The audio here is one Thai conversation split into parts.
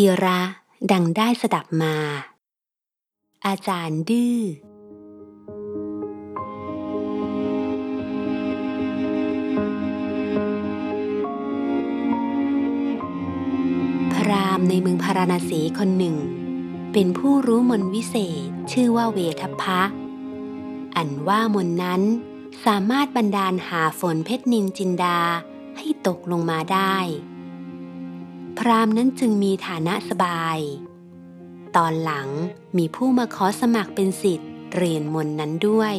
กีระ ดังได้สดับมา อาจารย์ดื้อพรามในเมืองพาราณสีคนหนึ่ง เป็นผู้รู้มนวิเศษชื่อว่าเวทพะ อันว่ามนนั้นสามารถบันดาลหาฝนเพชรนินจินดาให้ตกลงมาได้ พราหมณ์นั้นจึงมีฐานะสบาย ตอนหลังมีผู้มาขอสมัครเป็นสิทธิ์เรียนมนต์นั้นด้วย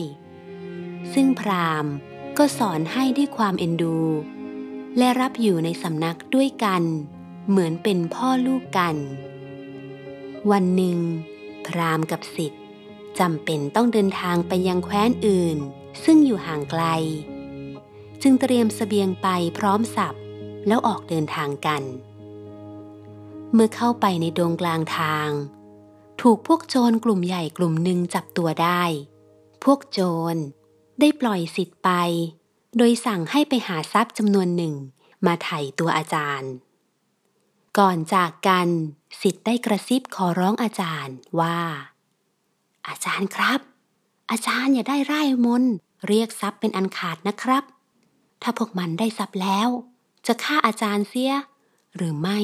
ซึ่งพราหมณ์ก็สอนให้ด้วยความเอ็นดู และรับอยู่ในสำนักด้วยกัน เหมือนเป็นพ่อลูกกัน วันหนึ่ง พราหมณ์กับสิทธิ์จำเป็นต้องเดินทางไปยังแคว้นอื่น ซึ่งอยู่ห่างไกล จึงเตรียมสเสบียงไปพร้อมสับแล้วออกเดินทางกัน เมื่อเข้าไปในดงกลางทาง ถูกพวกโจรกลุ่มใหญ่กลุ่มหนึ่งจับตัวได้ พวกโจรได้ปล่อยสิทธิ์ไป โดยสั่งให้ไปหาทรัพย์จำนวนหนึ่งมาไถ่ตัวอาจารย์ ก่อนจากกันสิทธิ์ได้กระซิบขอร้องอาจารย์ว่า อาจารย์ครับ อาจารย์อย่าได้ไร้มนเรียกทรัพย์เป็นอันขาดนะครับ ถ้าพวกมันได้ทรัพย์แล้ว จะฆ่าอาจารย์เสีย หรือไม่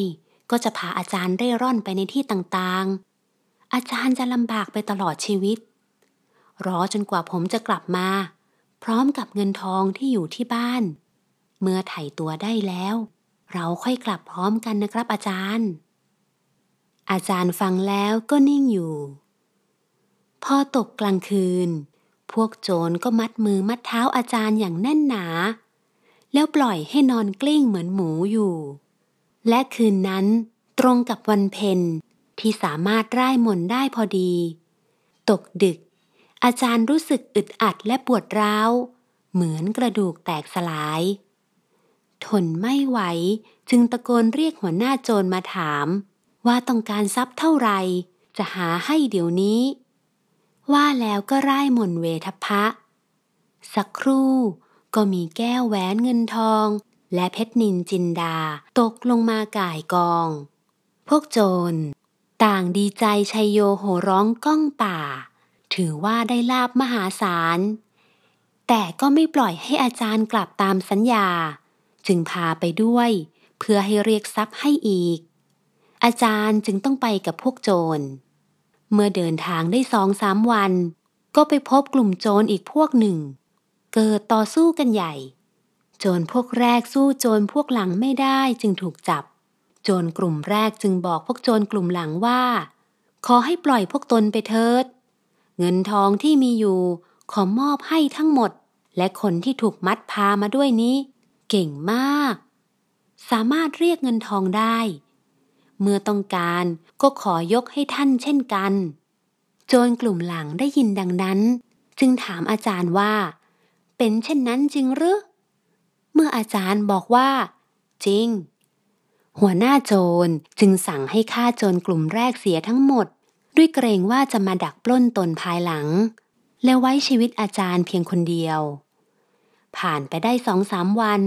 ก็จะพาอาจารย์เร่ร่อนไปในที่ต่างๆ อาจารย์จะลำบากไปตลอดชีวิต รอจนกว่าผมจะกลับมา พร้อมกับเงินทองที่อยู่ที่บ้าน เมื่อไถ่ตัวได้แล้ว เราค่อยกลับพร้อมกันนะครับอาจารย์ อาจารย์ฟังแล้วก็นิ่งอยู่ พอตกกลางคืน พวกโจรก็มัดมือมัดเท้าอาจารย์อย่างแน่นหนา แล้วปล่อยให้นอนกลิ้งเหมือนหมูอยู่ และคืนนั้นตรงกับวันเพ็ญที่สามารถร่ายมนได้พอดี ตกดึก อาจารย์รู้สึกอึดอัดและปวดร้าว เหมือนกระดูกแตกสลาย ทนไม่ไหวจึงตะโกนเรียกหัวหน้าโจรมาถาม ว่าต้องการทรัพย์เท่าไหร่ จะหาให้เดี๋ยวนี้ ว่าแล้วก็ร่ายมนเวทพะ สักครู่ก็มีแก้วแหวนเงินทอง และเพชรนินจินดาตกลงมาก่ายกอง พวกโจร ต่างดีใจชัยโยโหร้องก้องป่า ถือว่าได้ลาบมหาศาล แต่ก็ไม่ปล่อยให้อาจารย์กลับตามสัญญา จึงพาไปด้วย เพื่อให้เรียกทรัพย์ให้อีก อาจารย์จึงต้องไปกับพวกโจร เมื่อเดินทางได้สองสามวัน ก็ไปพบกลุ่มโจรอีกพวกหนึ่ง เกิดต่อสู้กันใหญ่ โจรพวกแรกสู้โจรพวกหลังไม่ได้จึงถูกจับ โจรกลุ่มแรกจึงบอกพวกโจรกลุ่มหลังว่า ขอให้ปล่อยพวกตนไปเถิด เงินทองที่มีอยู่ ขอมอบให้ทั้งหมด และคนที่ถูกมัดพามาด้วยนี้ เก่งมาก สามารถเรียกเงินทองได้ เมื่อต้องการก็ขอยกให้ท่านเช่นกัน โจรกลุ่มหลังได้ยินดังนั้น จึงถามอาจารย์ว่า เป็นเช่นนั้นจริงหรือ เมื่ออาจารย์บอกว่า จริง หัวหน้าโจรจึงสั่งให้ฆ่าโจรกลุ่มแรกเสียทั้งหมด ด้วยเกรงว่าจะมาดักปล้นตนภายหลัง และไว้ชีวิตอาจารย์เพียงคนเดียว ผ่านไปได้สองสามวัน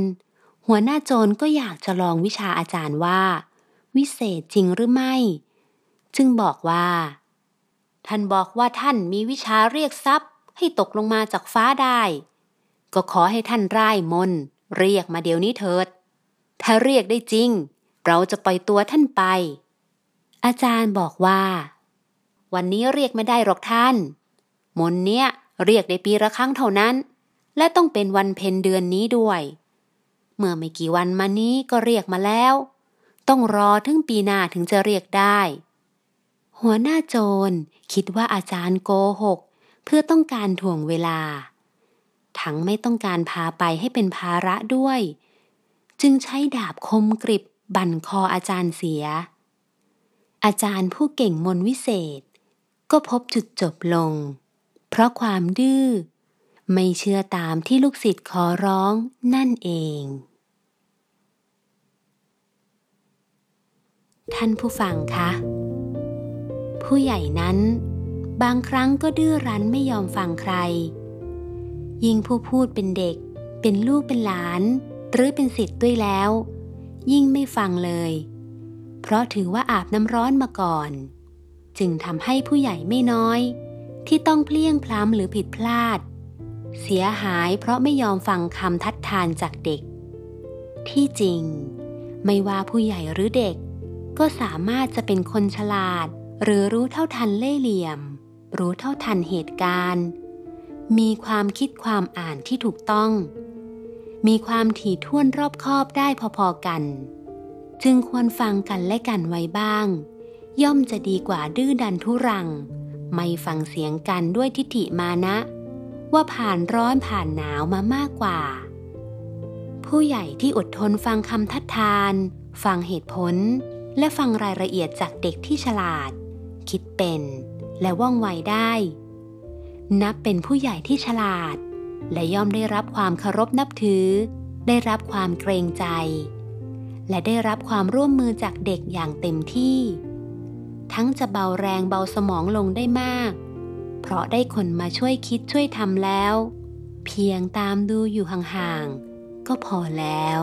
หัวหน้าโจรก็อยากจะลองวิชาอาจารย์ว่า วิเศษจริงหรือไม่ จึงบอกว่า ท่านบอกว่าท่านมีวิชาเรียกทรัพย์ให้ตกลงมาจากฟ้าได้ ก็ขอให้ท่านร่ายมนต์ เรียกมาเดี๋ยวนี้เถิด ถ้าเรียกได้จริง เราจะปล่อยตัวท่านไป อาจารย์บอกว่า วันนี้เรียกไม่ได้หรอกท่าน มนเนี้ยเรียกได้ปีละครั้งเท่านั้น และต้องเป็นวันเพ็ญเดือนนี้ด้วย เมื่อไม่กี่วันมานี้ก็เรียกมาแล้ว ต้องรอถึงปีหน้าถึงจะเรียกได้ หัวหน้าโจรคิดว่าอาจารย์โกหก เพื่อต้องการถ่วงเวลา ทั้งไม่ต้องการพาไปให้เป็นภาระด้วย จึงใช้ดาบคมกริบบั่นคออาจารย์เสีย อาจารย์ผู้เก่งมนวิเศษ ก็พบจุดจบลง เพราะความดื้อ ไม่เชื่อตามที่ลูกศิษย์ขอร้องนั่นเอง ท่านผู้ฟังคะ ผู้ใหญ่นั้น บางครั้งก็ดื้อรั้นไม่ยอมฟังใคร ยิ่งผู้พูดเป็นเด็ก เป็นลูกเป็นหลาน หรือเป็นสิทธิ์ด้วยแล้ว ยิ่งไม่ฟังเลย เพราะถือว่าอาบน้ำร้อนมาก่อน จึงทำให้ผู้ใหญ่ไม่น้อย ที่ต้องเพลี่ยงพล้ำหรือผิดพลาด เสียหายเพราะไม่ยอมฟังคำทัดทานจากเด็ก ที่จริง ไม่ว่าผู้ใหญ่หรือเด็ก ก็สามารถจะเป็นคนฉลาด หรือรู้เท่าทันเล่ห์เหลี่ยม รู้เท่าทันเหตุการณ์ มีความคิดความอ่านที่ถูกต้อง มีความถี่ถ้วนรอบคอบได้พอๆกัน จึงควรฟังกันและกันไว้บ้าง ย่อมจะดีกว่าดื้อดันทุรัง ไม่ฟังเสียงกันด้วยทิฏฐิมานะ ว่าผ่านร้อนผ่านหนาวมามากกว่า ผู้ใหญ่ที่อดทนฟังคำทัดทาน ฟังเหตุผล และฟังรายละเอียดจากเด็กที่ฉลาด คิดเป็น และว่องไวได้ นับเป็นผู้ใหญ่ที่ฉลาด และย่อมได้รับความเคารพนับถือ ได้รับความเกรงใจ และได้รับความร่วมมือจากเด็กอย่างเต็มที่ ทั้งจะเบาแรงเบาสมองลงได้มาก เพราะได้คนมาช่วยคิดช่วยทำแล้ว เพียงตามดูอยู่ห่างๆก็พอแล้ว